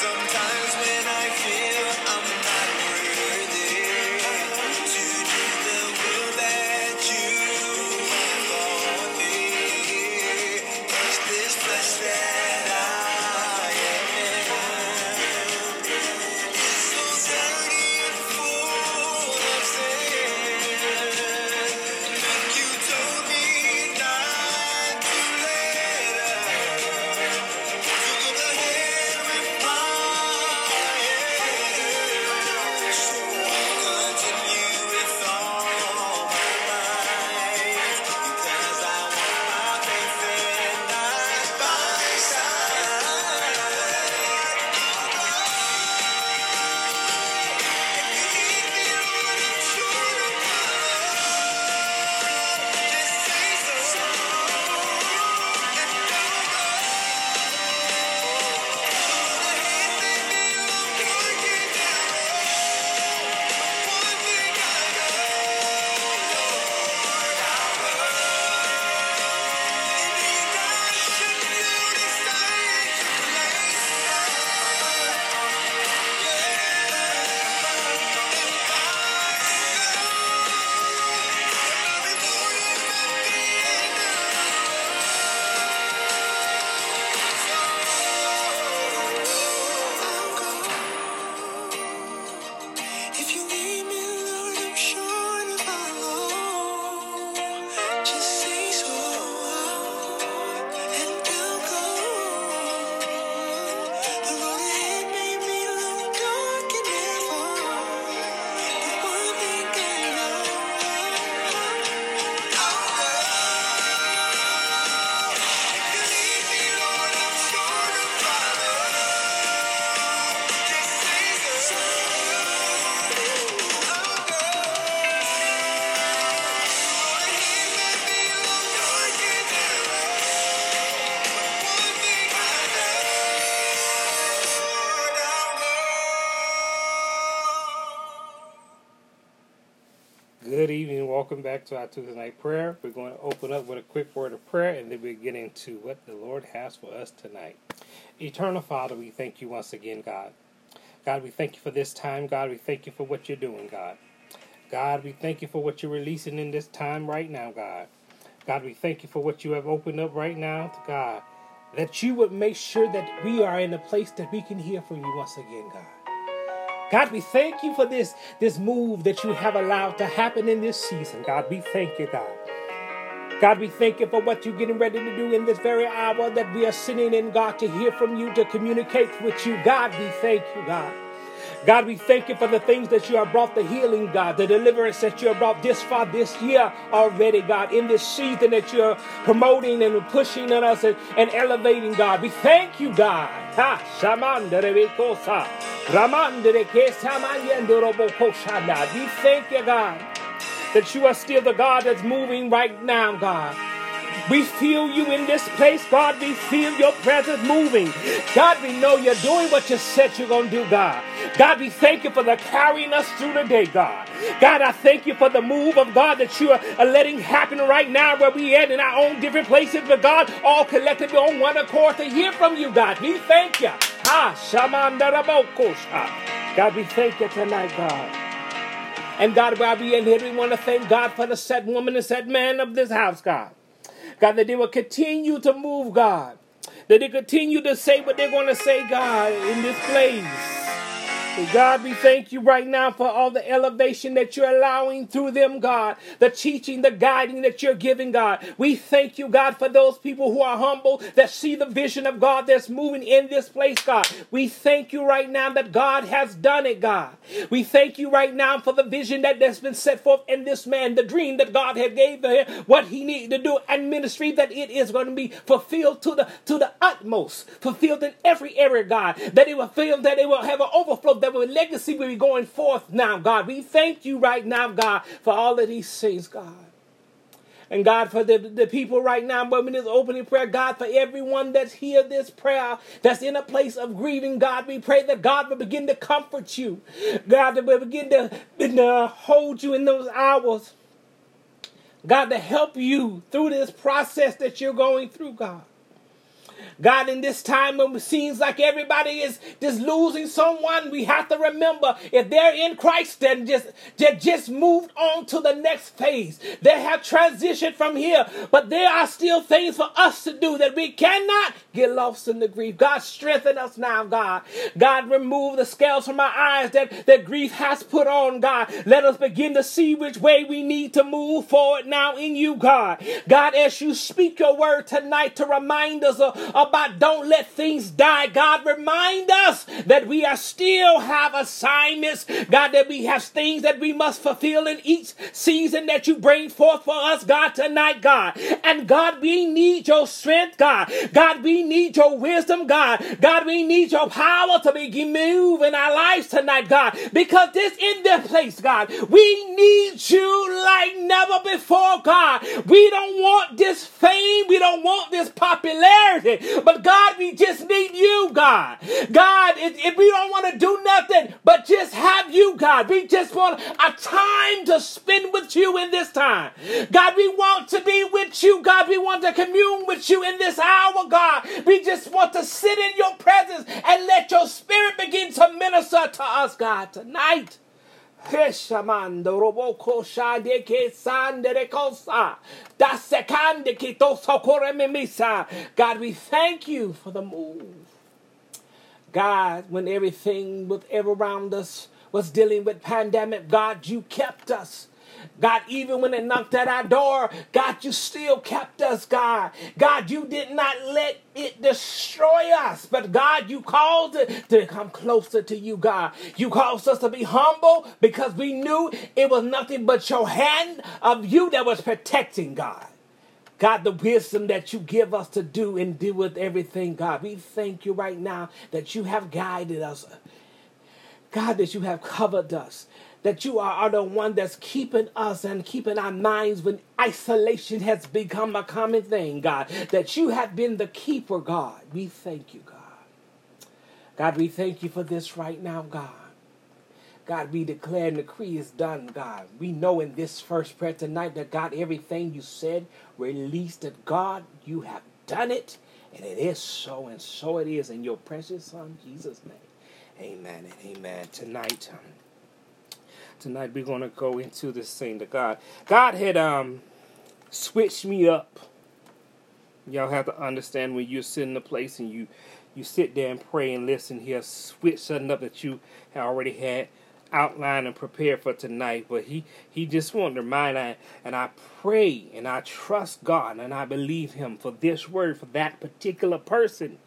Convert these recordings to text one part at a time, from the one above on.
There comes some times when Good evening. Welcome back to our Tuesday night prayer. We're going to open up with a quick word of prayer and then we're getting to what the Lord has for us tonight. Eternal Father, we thank you once again, God. God, we thank you for this time. God, we thank you for what you're doing, God. God, we thank you for what you're releasing in this time right now, God. God, we thank you for what you have opened up right now, to God. That you would make sure that we are in a place that we can hear from you once again, God. God, we thank you for this, this move that you have allowed to happen in this season. God, we thank you, God. God, we thank you for what you're getting ready to do in this very hour that we are sitting in, God, to hear from you, to communicate with you. God, we thank you, God. God, we thank you for the things that you have brought the healing, God, the deliverance that you have brought this far this year already, God, in this season that you're promoting and pushing on us and, and elevating, God. We thank you, God. We thank you, God, that you are still the God that's moving right now, God. We feel you in this place, God. We feel your presence moving. God, we know you're doing what you said you're going to do, God. God, we thank you for the carrying us through the day, God. God, I thank you for the move of God that you are letting happen right now where we at in our own different places, but God, all collectively on one accord to hear from you, God. We thank you. Ah, shamandarabokosha. God, we thank you tonight, God. And God, while we in here, we want to thank God for the set woman and set man of this house, God. God, that they will continue to move, God. That they continue to say what they're going to say, God, in this place. God, we thank you right now for all the elevation that you're allowing through them, God. The teaching, the guiding that you're giving, God. We thank you, God, for those people who are humble, that see the vision of God that's moving in this place, God. We thank you right now that God has done it, God. We thank you right now for the vision that has been set forth in this man, the dream that God had gave him, what he needed to do, and ministry that it is going to be fulfilled to the to the utmost, fulfilled in every area, God. That it will feel that it will have an overflow, that will legacy will be going forth now, God. We thank you right now, God, for all of these things, God. And God, for the, the people right now, but in this opening prayer, God, for everyone that's here, this prayer, that's in a place of grieving, God, we pray that God will begin to comfort you. God, that will begin to, to hold you in those hours. God, to help you through this process that you're going through, God. God, in this time when it seems like everybody is just losing someone, we have to remember if they're in Christ, then just, just, just moved on to the next phase. They have transitioned from here, but there are still things for us to do that we cannot get lost in the grief. God, strengthen us now, God. God, remove the scales from our eyes that, that grief has put on, God. Let us begin to see which way we need to move forward now in you, God. God, as you speak your word tonight to remind us of, about don't let things die. God, remind us that we are still have assignments. God, that we have things that we must fulfill in each season that you bring forth for us, God, tonight, God. And God, we need your strength, God. God, we need your wisdom, God. God, we need your power to begin move in our lives tonight, God. Because this in this place, God, we need you like never before, God. We don't want this fame. We don't want this popularity. But God, we just need you, God. God, if, we don't want to do nothing but just have you, God, we just want a time to spend with you in this time. God, we want to be with you, God. We want to commune with you in this hour, God. We just want to sit in your presence and let your spirit begin to minister to us, God, tonight. Roboko shade memisa. God, we thank you for the move. God, when everything was ever around us was dealing with pandemic, God, you kept us. God, even when it knocked at our door, God, you still kept us, God. God, you did not let it destroy us, but God, you caused it to come closer to you, God. You caused us to be humble because we knew it was nothing but your hand of you that was protecting, God. God, the wisdom that you give us to do and deal with everything, God. We thank you right now that you have guided us. God, that you have covered us that you are, the one that's keeping us and keeping our minds when isolation has become a common thing, God. That you have been the keeper, God. We thank you, God. God, we thank you for this right now, God. God, we declare and decree is done, God. We know in this first prayer tonight that God, everything you said, released that God, you have done it, and it is so, and so it is in your precious Son, Jesus' name. Amen and amen. Tonight, um, tonight we're going to go into this thing that God God had um switched me up. Y'all have to understand when you're sitting in a place and you you sit there and pray and listen. He'll switch something up that you had already had outlined and prepared for tonight. But he he just wanted to remind I and I pray and I trust God and I believe Him for this word for that particular person.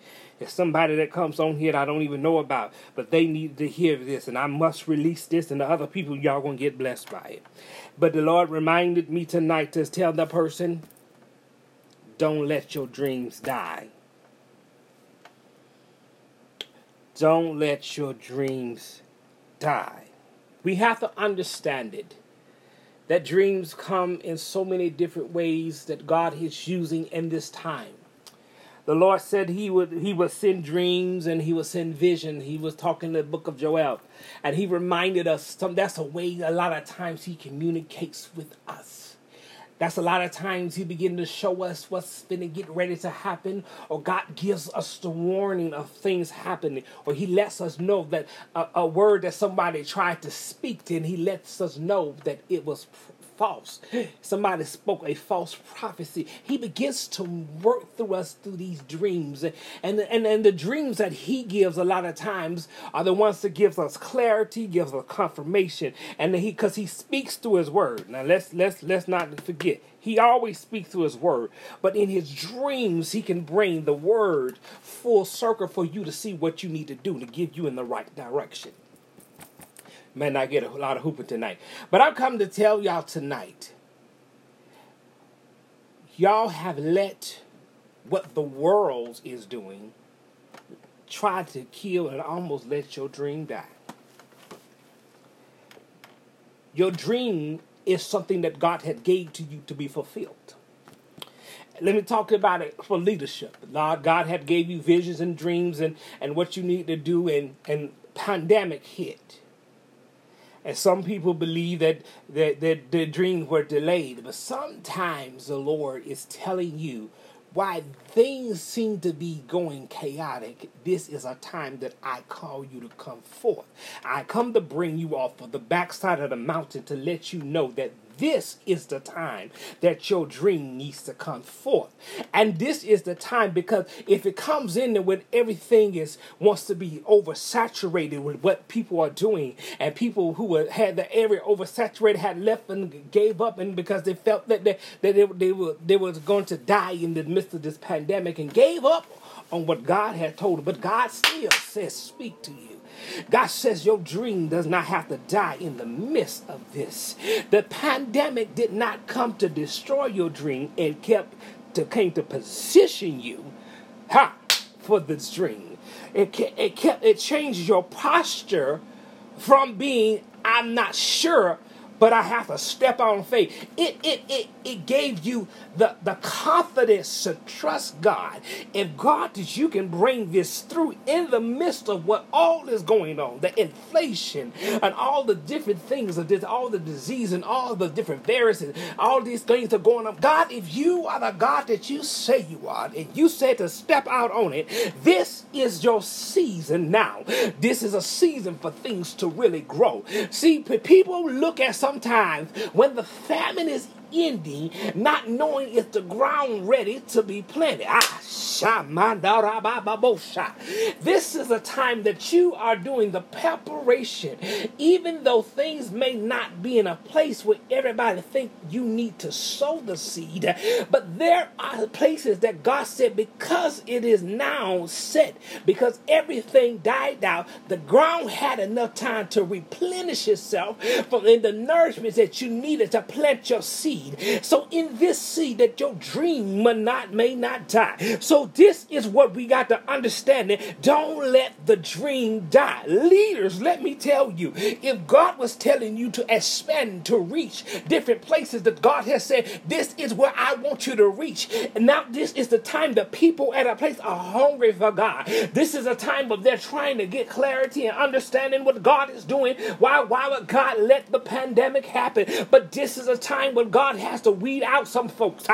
It's somebody that comes on here that I don't even know about, but they need to hear this, and I must release this, and the other people, y'all gonna get blessed by it. But the Lord reminded me tonight to tell the person, don't let your dreams die. Don't let your dreams die. We have to understand it. That dreams come in so many different ways that God is using in this time. The Lord said he would he would send dreams and he would send vision. He was talking in the book of Joel. And he reminded us some that's a way a lot of times he communicates with us. That's a lot of times he begins to show us what's going to get ready to happen, or God gives us the warning of things happening, or he lets us know that a, a word that somebody tried to speak, and he lets us know that it was false. Somebody spoke a false prophecy. He begins to work through us through these dreams. And, and, and the dreams that he gives a lot of times are the ones that gives us clarity, gives us confirmation. And he because he speaks through his word. Now let's let's let's not forget. He always speaks through his word, but in his dreams, he can bring the word full circle for you to see what you need to do to give you in the right direction. May not get a lot of hooping tonight, but I'm coming to tell y'all tonight. Y'all have let what the world is doing try to kill and almost let your dream die. Your dream is something that God had gave to you to be fulfilled. Let me talk about it for leadership. God, God had gave you visions and dreams and, and what you need to do and, and pandemic hit. And some people believe that, that, that their dreams were delayed. But sometimes the Lord is telling you why things seem to be going chaotic, this is a time that I call you to come forth. I come to bring you off of the backside of the mountain to let you know that this is the time that your dream needs to come forth. And this is the time because if it comes in and when everything is wants to be oversaturated with what people are doing, and people who had the area oversaturated had left and gave up, and because they felt that they, that they, they were they was going to die in the midst of this pandemic and gave up on what God had told them. But God still says, "Speak to you." God says your dream does not have to die in the midst of this. The pandemic did not come to destroy your dream, it kept to came to position you ha, for this dream. It, it kept it changed your posture from being I'm not sure but I have to step out on faith. It it it it gave you the, the confidence to trust God. If God that you can bring this through in the midst of what all is going on, the inflation and all the different things all the disease and all the different viruses, all these things are going on. God, if you are the God that you say you are, and you said to step out on it, this is your season now. This is a season for things to really grow. See, people look at some sometimes when the famine is ending, not knowing if the ground ready to be planted. Ah, this is a time that you are doing the preparation, even though things may not be in a place where everybody think you need to sow the seed. But there are places that God said because it is now set, because everything died out, the ground had enough time to replenish itself from in the nourishment that you needed to plant your seed. So in this seed that your dream may not may not die. So this is what we got to understand. Don't let the dream die. Leaders, let me tell you, if God was telling you to expand, to reach different places that God has said, this is where I want you to reach. And now this is the time that people at a place are hungry for God. This is a time where they're trying to get clarity and understanding what God is doing. Why, why would God let the pandemic happen? But this is a time when God has to weed out some folks.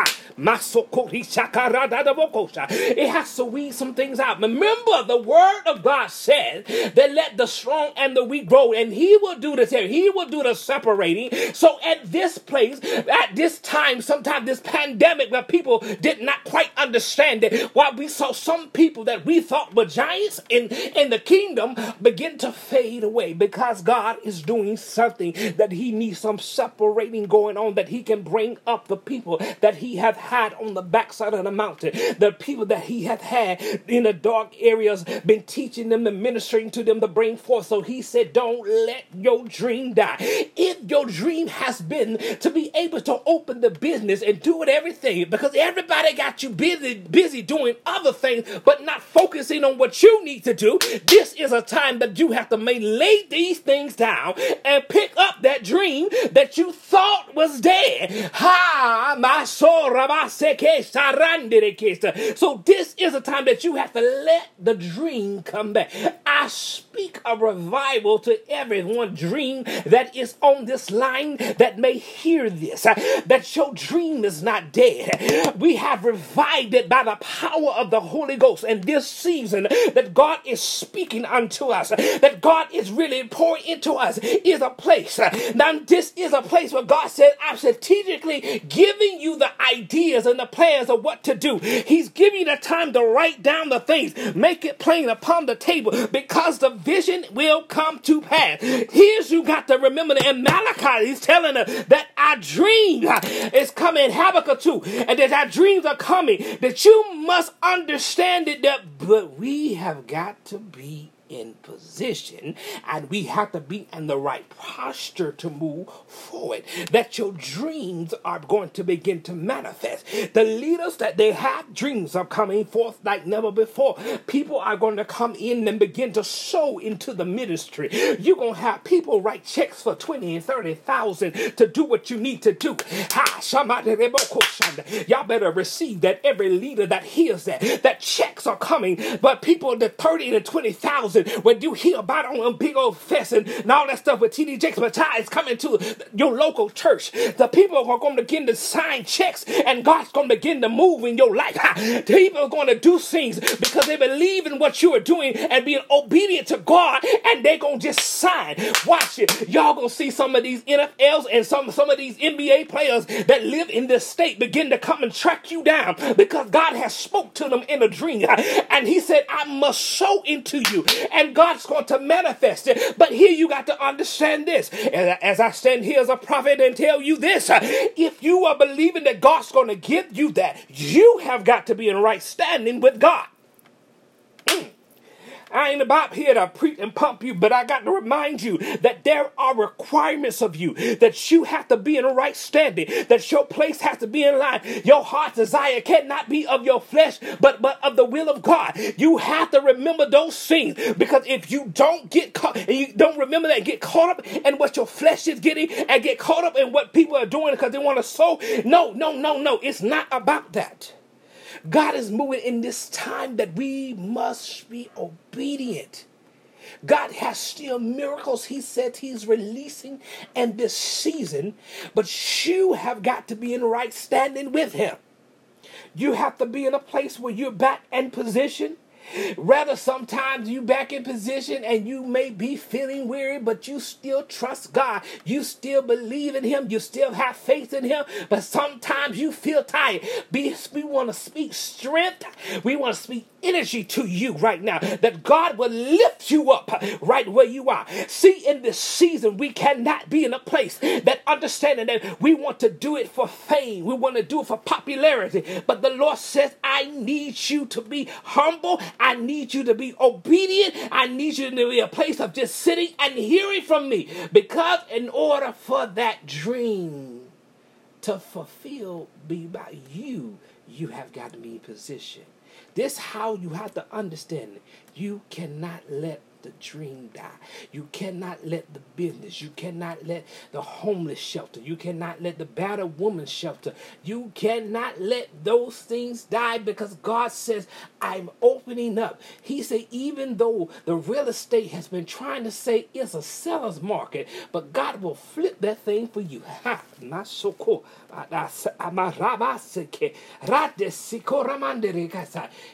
It has to weed some things out. Remember, the word of God says that let the strong and the weak grow, and He will do this here. He will do the separating. So at this place, at this time, sometimes this pandemic where people did not quite understand it, why we saw some people that we thought were giants in, in the kingdom begin to fade away because God is doing something that He needs some separating going on that He can bring up the people that He have had on the backside of the mountain, the people that he hath had in the dark areas, been teaching them and ministering to them to bring forth. So he said, Don't let your dream die. If your dream has been to be able to open the business and do it everything, because everybody got you busy, busy doing other things, but not focusing on what you need to do, this is a time that you have to may lay these things down and pick up that dream that you thought was dead Ha, my soul. So this is a time that you have to let the dream come back. I speak a revival to everyone dream that is on this line that may hear this. uh, That your dream is not dead. We have revived it by the power of the Holy Ghost. And this season that God is speaking unto us, that God is really pouring into us, is a place. Now, this is a place where God said, I'm strategically giving you the ideas and the plans of what to do. He's giving you the time to write down the things, make it plain upon the table, because the vision will come to pass. Here's you got to remember in Malachi, he's telling us that our dream is coming, Habakkuk 2, and that our dreams are coming, that you must understand it, that, but we have got to be in position and we have to be in the right posture to move forward that your dreams are going to begin to manifest. The leaders that they have dreams are coming forth like never before. People are going to come in and begin to sow into the ministry. You're going to have people write checks for 20 and 30,000 to do what you need to do. Y'all better receive that. Every leader that hears that that checks are coming but people the 30 to 20,000 when you hear about on them big old fest and, and all that stuff with TD Jakes but is coming to your local church. The people are going to begin to sign checks and God's going to begin to move in your life. People are going to do things because they believe in what you are doing and being obedient to God and they're going to just sign. Watch it. Y'all going to see some of these NFLs and some some of these NBA players that live in this state begin to come and track you down because God has spoke to them in a dream. And he said I must sow into you and God's going to manifest it. But here you got to understand this. As I stand here as a prophet and tell you this uh, if you are believing that God's going to give you that you have got to be in right standing with God I ain't about here to preach and pump you, but I got to remind you that there are requirements of you, that you have to be in the right standing, that your place has to be in line. Your heart's desire cannot be of your flesh, but, but of the will of God. You have to remember those things because if you don't get caught and you don't remember that, get caught up in what your flesh is getting and get caught up in what people are doing because they want to sow. No, no, no, no. It's not about that. God is moving in this time that we must be obedient. God has still miracles he said he's releasing in this season, but you have got to be in right standing with him. You have to be in a place where you're back in position. Rather, sometimes you back in position and you may be feeling weary, but you still trust God. You still believe in Him. You still have faith in Him. But sometimes you feel tired. Be, we want to speak strength. We want to speak energy to you right now that God will lift you up right where you are. See, in this season, we cannot be in a place that understanding that we want to do it for fame, we want to do it for popularity. But the Lord says, I need you to be humble, I need you to be obedient, I need you to be a place of just sitting and hearing from me. Because in order for that dream to fulfill be by you, you have got to be in position. This how you have to understand. You cannot let the dream die. You cannot let the business. You cannot let the homeless shelter. You cannot let the battered woman shelter. You cannot let those things die because God says, I'm opening up. He said, even though the real estate has been trying to say it's a seller's market, but God will flip that thing for you. Ha, not so cool.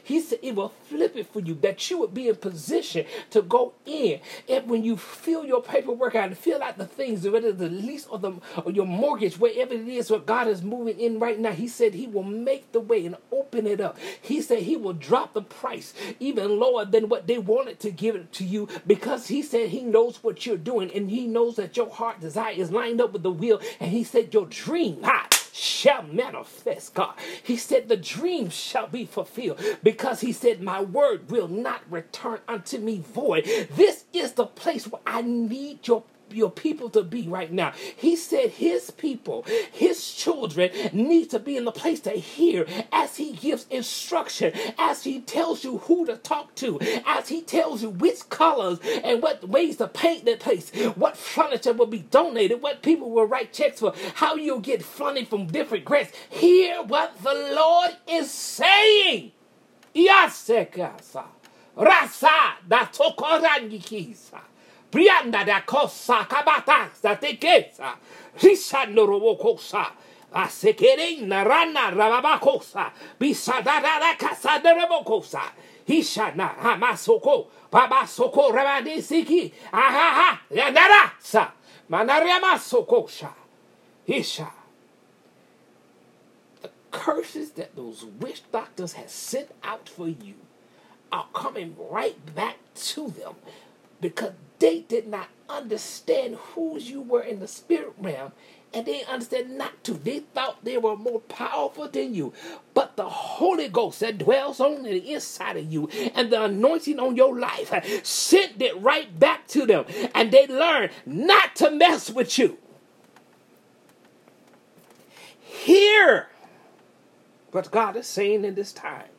He said it will flip it for you that you would be in position to go in. And when you fill your paperwork out and fill out the things, whether the lease or the or your mortgage, wherever it is what God is moving in right now, He said He will make the way and open it up. He said He will drop the price even lower than what they wanted to give it to you because He said He knows what you're doing and He knows that your heart desire is lined up with the will. And He said your dream, ha, shall manifest, God. He said, The dream shall be fulfilled because He said, My word will not return unto me void. This is the place where I need your your people to be right now. He said his people, his children, need to be in the place to hear as he gives instruction, as he tells you who to talk to, as he tells you which colors and what ways to paint that place, what furniture will be donated, what people will write checks for, how you'll get funding from different grants. Hear what the Lord is saying. Yasekasa. Rasa da tokorangikisa. Brianda da kosa kabata sa tekesa. Risa norobokosa. Asekere narana rababakosa. Bisadara da casa de. Hishana hamasoko. Rabade. Ahaha. Hisha the curses that those witch doctors have sent out for you are coming right back to them because they did not understand whose you were in the spirit realm and they understand not to. They thought they were more powerful than you. But the Holy Ghost that dwells on the inside of you and the anointing on your life sent it right back to them. And they learned not to mess with you. Hear what God is saying in this time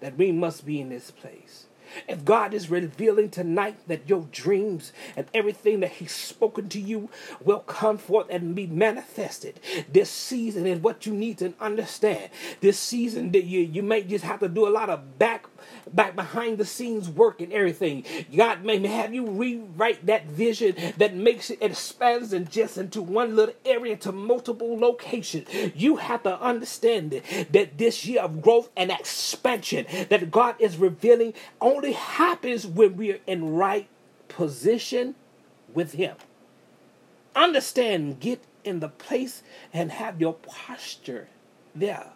that we must be in this place. If God is revealing tonight that your dreams and everything that He's spoken to you will come forth and be manifested, this season is what you need to understand. This season that you you may just have to do a lot of back back behind the scenes work and everything. God may have you rewrite that vision that makes it expands and just into one little area to multiple locations. You have to understand that, this year of growth and expansion that God is revealing only happens when we are in right position with Him. Understand, get in the place and have your posture there.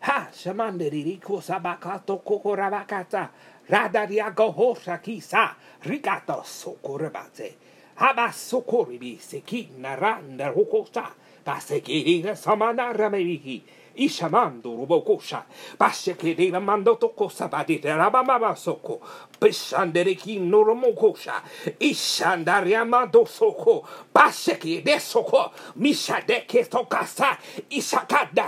Ha, shamandeririku sabakato kokorabakata, radariago hoshaki sa, rigato sokorabate haba sokoribi seki naranda hokosa, basekirira samanarameriki, ishamando robokosa paseki riva mando tokosa badite raba mabasoko, pesande reki normo kosa ishandariamado soko, bashekide soko, misade ke tokasa, i sakada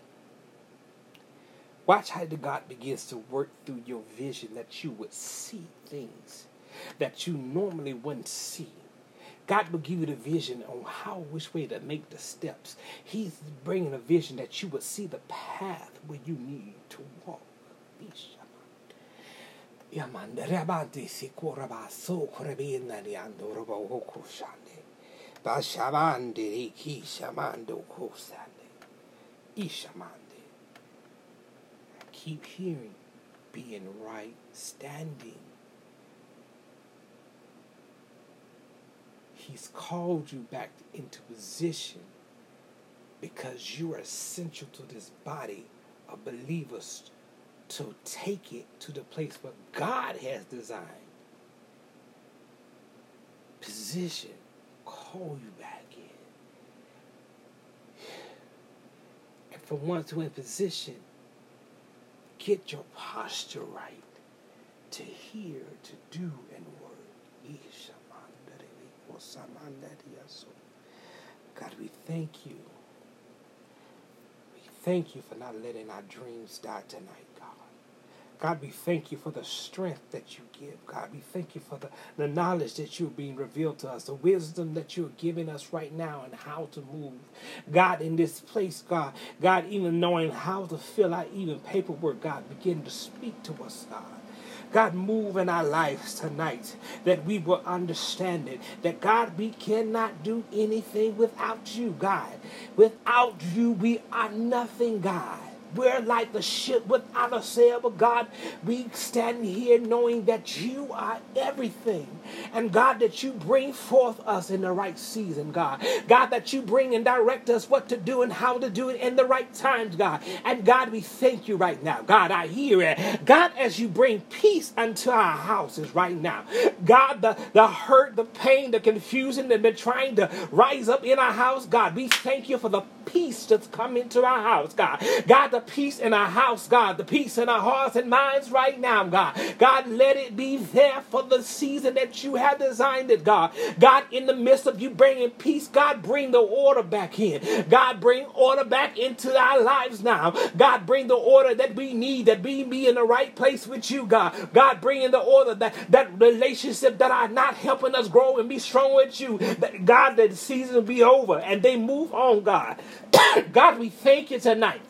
Watch how the God begins to work through your vision that you would see things that you normally wouldn't see. God will give you the vision on how, which way to make the steps. He's bringing a vision that you would see the path where you need to walk. Yamanda keep hearing being right standing. He's called you back into position because you are essential to this body of believers to take it to the place where God has designed. Position, call you back in. And for once to in position, get your posture right to hear, to do, and word. God, we thank you. We thank you for not letting our dreams die tonight, God. We thank you for the strength that you give. God, we thank you for the, the knowledge that you're being revealed to us, the wisdom that you're giving us right now and how to move. God, in this place, God, God, even knowing how to fill out even paperwork, God, begin to speak to us, God. God, move in our lives tonight that we will understand it. That, God, we cannot do anything without you, God. Without you, we are nothing, God. We're like the ship without a sail, but God, we stand here knowing that you are everything. And God, that you bring forth us in the right season, God. God, that you bring and direct us what to do and how to do it in the right times, God. And God, we thank you right now. God, I hear it. God, as you bring peace unto our houses right now. God, the, the hurt, the pain, the confusion that been trying to rise up in our house, God, we thank you for the peace that's come into our house, God. God, the peace in our house, God, the peace in our hearts and minds right now, God. God, let it be there for the season that you have designed it, God. God, in the midst of you bringing peace, God, bring the order back in. God, bring order back into our lives now. God, bring the order that we need, that we be in the right place with you, God. God, bring in the order that that relationship that are not helping us grow and be strong with you. That God, that the season be over and they move on, God. God, we thank you tonight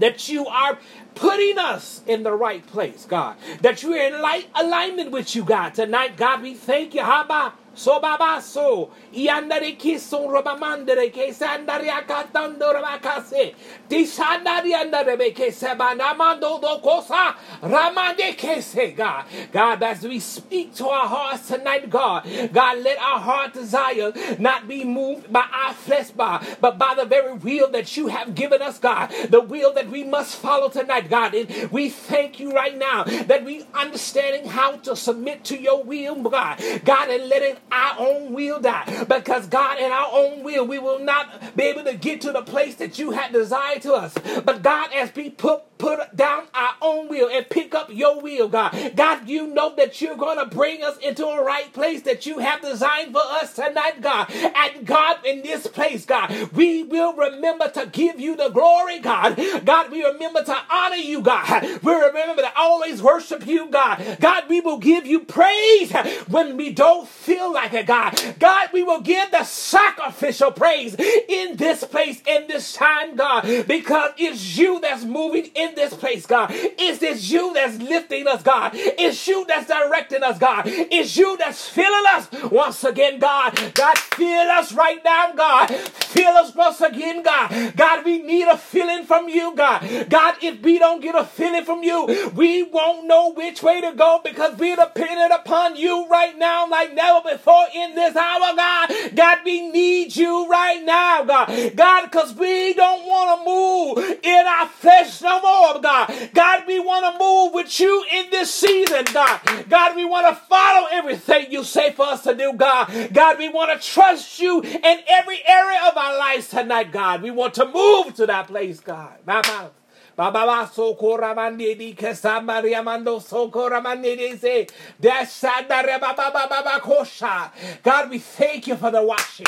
that you are putting us in the right place, God. That you're in light alignment with you, God. Tonight, God, we thank you. Haba. So babaso iandare kisun robamandere ke sandari akatando rabakase disandari andare beke sebanamando do kosa ramande kese God God as we speak to our hearts tonight God God let our heart desire not be moved by our flesh by but by the very will that you have given us God the will that we must follow tonight God. And we thank you right now that we understanding how to submit to your will God. God and let it our own will die. Because God, in our own will, we will not be able to get to the place that you had desired to us. But God, as we put put down our own will and pick up your will, God. God, you know that you're going to bring us into a right place that you have designed for us tonight, God. And God, in this place, God, we will remember to give you the glory, God. God, we remember to honor you, God. We remember to always worship you, God. God, we will give you praise when we don't feel like it, God. God, we will give the sacrificial praise in this place, in this time, God, because it's you that's moving in this place, God. It's this you that's lifting us, God. It's you that's directing us, God. It's you that's filling us once again, God. God, fill us right now, God. Fill us once again, God. God, we need a feeling from you, God. God, if we don't get a feeling from you, we won't know which way to go because we're dependent upon you right now like never before in this hour, God. God, we need you right now, God. God, because we don't want to move in our flesh no more, God. God, we want to move with you in this season, God. God, we want to follow everything you say for us to do, God. God, we want to trust you in every area of our lives tonight, God. We want to move to that place, God. Baba kosha. God, we thank you for the washing.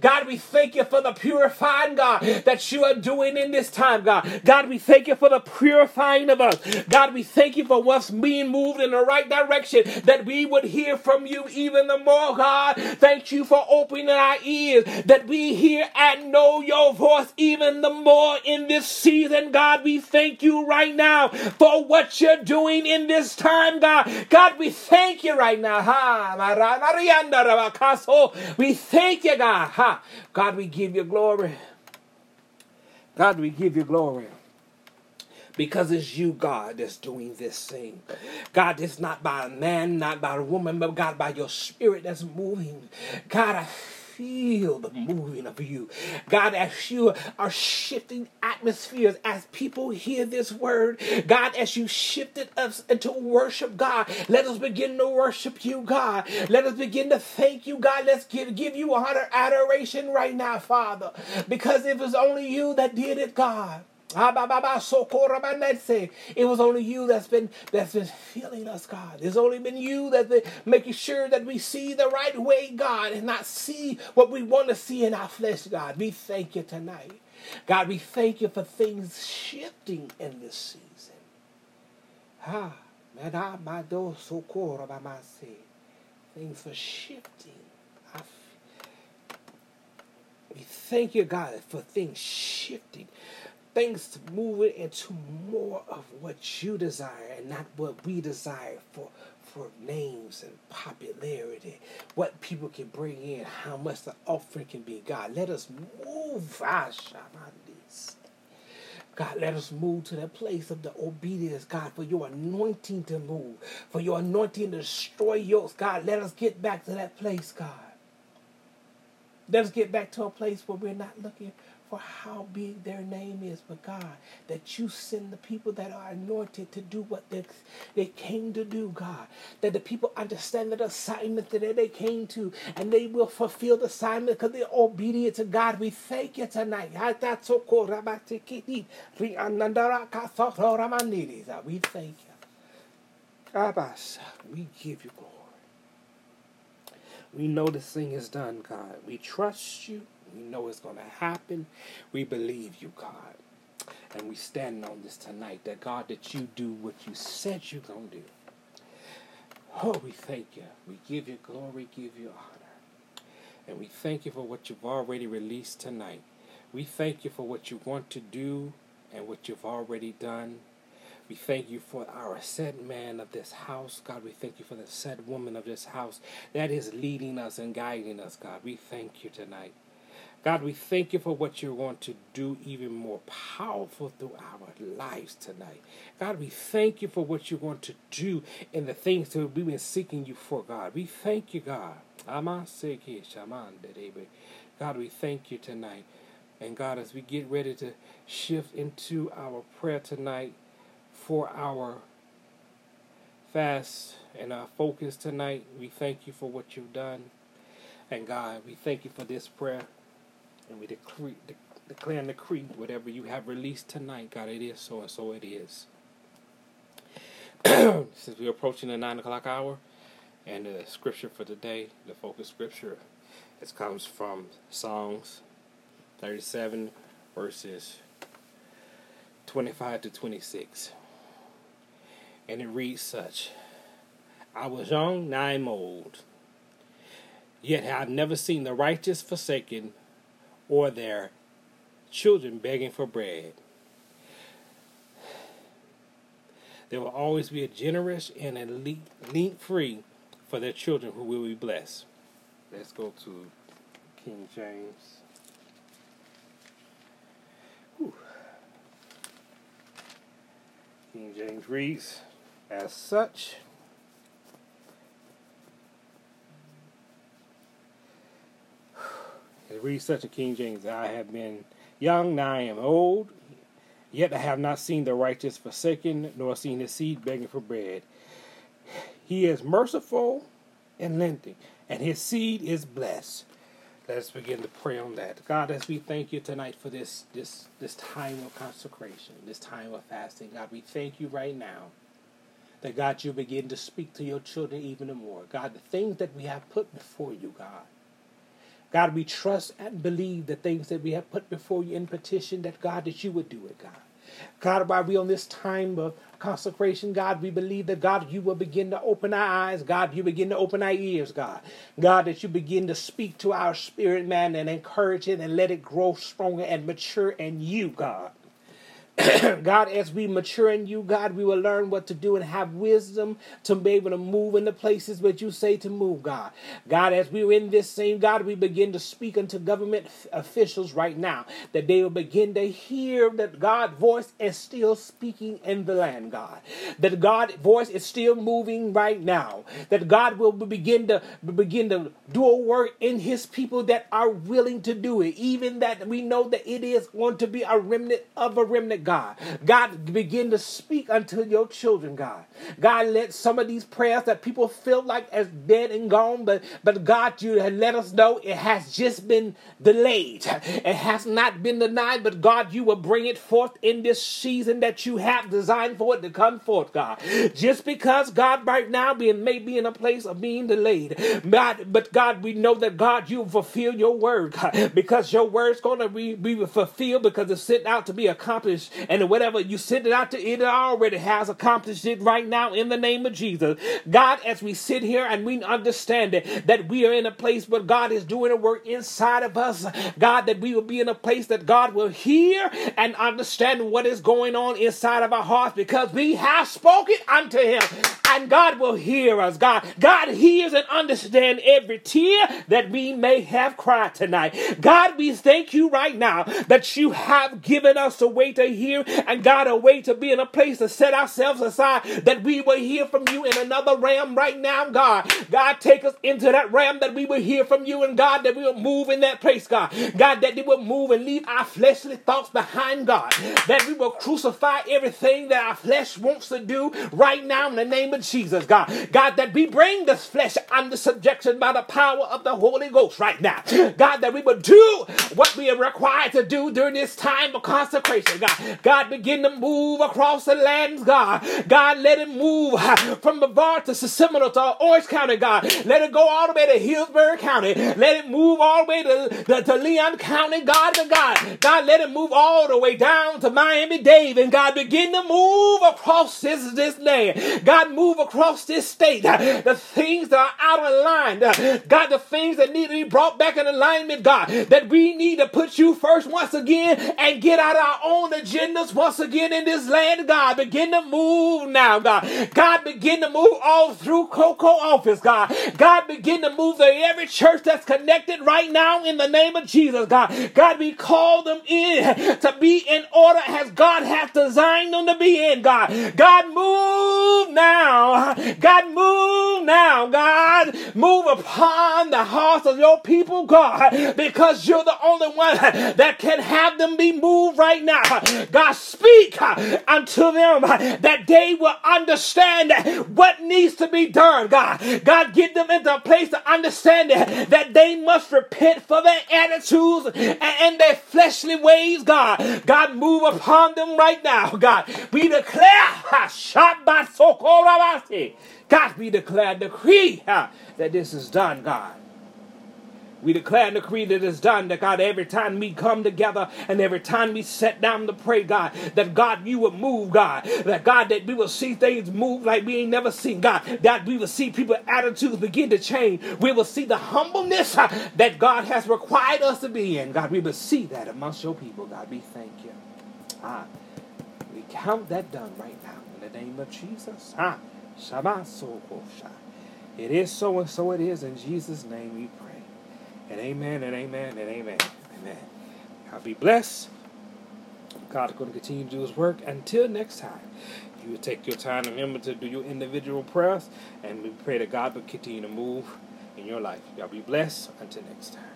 God, we thank you for the purifying, God, that you are doing in this time, God. God, we thank you for the purifying of us. God, we thank you for what's being moved in the right direction, that we would hear from you even the more, God. Thank you for opening our ears, that we hear and know your voice even the more in this season, God. We thank you right now for what you're doing in this time, God. God, we thank you right now. We thank you, God. Ha. God, we give you glory. God, we give you glory. Because it's you, God, that's doing this thing. God, it's not by a man, not by a woman, but God, by your spirit that's moving. God, I feel the moving of you. God, as you are shifting atmospheres, as people hear this word, God, as you shifted us into worship, God, let us begin to worship you, God. Let us begin to thank you, God. Let's give, give you honor, adoration right now, Father. Because it was only you that did it, God. It was only you that's been that's been feeling us, God. It's only been you that's been making sure that we see the right way, God, and not see what we want to see in our flesh, God. We thank you tonight. God, we thank you for things shifting in this season. Ah. Things for shifting. We thank you, God, for things shifting things moving into more of what you desire and not what we desire for for names and popularity what people can bring in how much the offering can be god let us move our shamandis God, let us move to that place of the obedience, God, for your anointing to move, for your anointing to destroy yokes. God, let us get back to that place, God. Let us get back to a place where we're not looking for how big their name is, but God, that you send the people that are anointed to do what they, they came to do, God. That the people understand the assignment that they came to, and they will fulfill the assignment because they're obedient to God. We thank you tonight. We thank you. Abbas, we give you glory. We know this thing is done, God. We trust you. We know it's going to happen. We believe you, God. And we stand on this tonight that, God, that you do what you said you're going to do. Oh, we thank you. We give you glory, give you honor. And we thank you for what you've already released tonight. We thank you for what you want to do and what you've already done. We thank you for our set man of this house, God. We thank you for the set woman of this house that is leading us and guiding us, God. We thank you tonight. God, we thank you for what you're going to do even more powerful through our lives tonight. God, we thank you for what you're going to do in the things that we've been seeking you for, God. We thank you, God. God, we thank you tonight. And God, as we get ready to shift into our prayer tonight for our fast and our focus tonight, we thank you for what you've done. And God, we thank you for this prayer. And we decree, de- declare and decree whatever you have released tonight, God, it is so and so it is. Since we're approaching the 9 o'clock hour, and the scripture for today, the focus scripture, it comes from Psalms 37, verses 25 to 26. And it reads such I was young, now I'm old. Yet I've never seen the righteous forsaken or their children begging for bread. There will always be a generous and a link free for their children who will be blessed. Let's go to King James. Whew. King James reads, as such, Reads such a King James, I have been young, now I am old, yet I have not seen the righteous forsaken, nor seen his seed begging for bread. He is merciful and lending, and his seed is blessed. Let us begin to pray on that. God, as we thank you tonight for this this this time of consecration, this time of fasting, God, we thank you right now that God, you begin to speak to your children even more. God, the things that we have put before you, God. God, we trust and believe the things that we have put before you in petition that God, that you would do it, God. God, while we on this time of consecration, God, we believe that God, you will begin to open our eyes. God, you begin to open our ears, God. God, that you begin to speak to our spirit, man, and encourage it and let it grow stronger and mature in you, God. God, as we mature in you, God, we will learn what to do and have wisdom to be able to move in the places that you say to move, God. God, as we are in this same, God, we begin to speak unto government officials right now that they will begin to hear that God's voice is still speaking in the land, God. That God's voice is still moving right now. That God will begin to begin to do a work in his people that are willing to do it. Even that we know that it is going to be a remnant of a remnant God. God, begin to speak unto your children, God. God, let some of these prayers that people feel like as dead and gone, but but God, you let us know it has just been delayed. It has not been denied, but God, you will bring it forth in this season that you have designed for it to come forth, God. Just because God right now being may be in a place of being delayed. God, but God, we know that God, you fulfill your word, God, because your word's gonna be, be fulfilled because it's sent out to be accomplished and whatever you send it out to, it already has accomplished it right now in the name of Jesus. God, as we sit here and we understand it, that we are in a place where God is doing a work inside of us, God, that we will be in a place that God will hear and understand what is going on inside of our hearts because we have spoken unto Him and God will hear us. God, God hears and understands every tear that we may have cried tonight. God, we thank you right now that you have given us a way to hear hear, and God, a way to be in a place to set ourselves aside that we will hear from you in another realm right now, God. God, take us into that realm that we will hear from you, and God, that we will move in that place, God. God, that we will move and leave our fleshly thoughts behind, God. That we will crucify everything that our flesh wants to do right now in the name of Jesus, God. God, that we bring this flesh under subjection by the power of the Holy Ghost right now. God, that we will do what we are required to do during this time of consecration, God. God, begin to move across the lands, God. God, let it move from Brevard to Seminole to Orange County, God. Let it go all the way to Hillsborough County. Let it move all the way to, to, to Leon County, God, to God. God, let it move all the way down to Miami-Dade. And God, begin to move across this, this land. God, move across this state. The things that are out of line. God, the things that need to be brought back in alignment, God. That we need to put you first once again and get out our own agendas once again in this land, God. Begin to move now, God. God, begin to move all through Cocoa office, God. God, begin to move to every church that's connected right now in the name of Jesus, God. God, we call them in to be in order as God has designed them to be in, God. God, move now. God, move now, God. Move upon the hearts of your people, God, because you're the only one that can have them be moved right now. God, speak uh, unto them uh, that they will understand what needs to be done, God. God, get them into a place to understand that they must repent for their attitudes and their fleshly ways, God. God, move upon them right now, God. We declare, Shabbat Sokorabasi. God, we declare, decree that this is done, God. We declare and decree that it's done, that God, every time we come together and every time we sit down to pray, God, that God, you will move, God. That God, that we will see things move like we ain't never seen, God. That we will see people's attitudes begin to change. We will see the humbleness uh, that God has required us to be in. God, we will see that amongst your people, God. We thank you. Ah, we count that done right now in the name of Jesus. Ah, Shabbat. It is so and so it is. In Jesus' name we pray. And amen and amen and amen. Amen. God be blessed. God is going to continue to do his work. Until next time, you will take your time and remember to do your individual prayers. And we pray that God will continue to move in your life. Y'all be blessed. Until next time.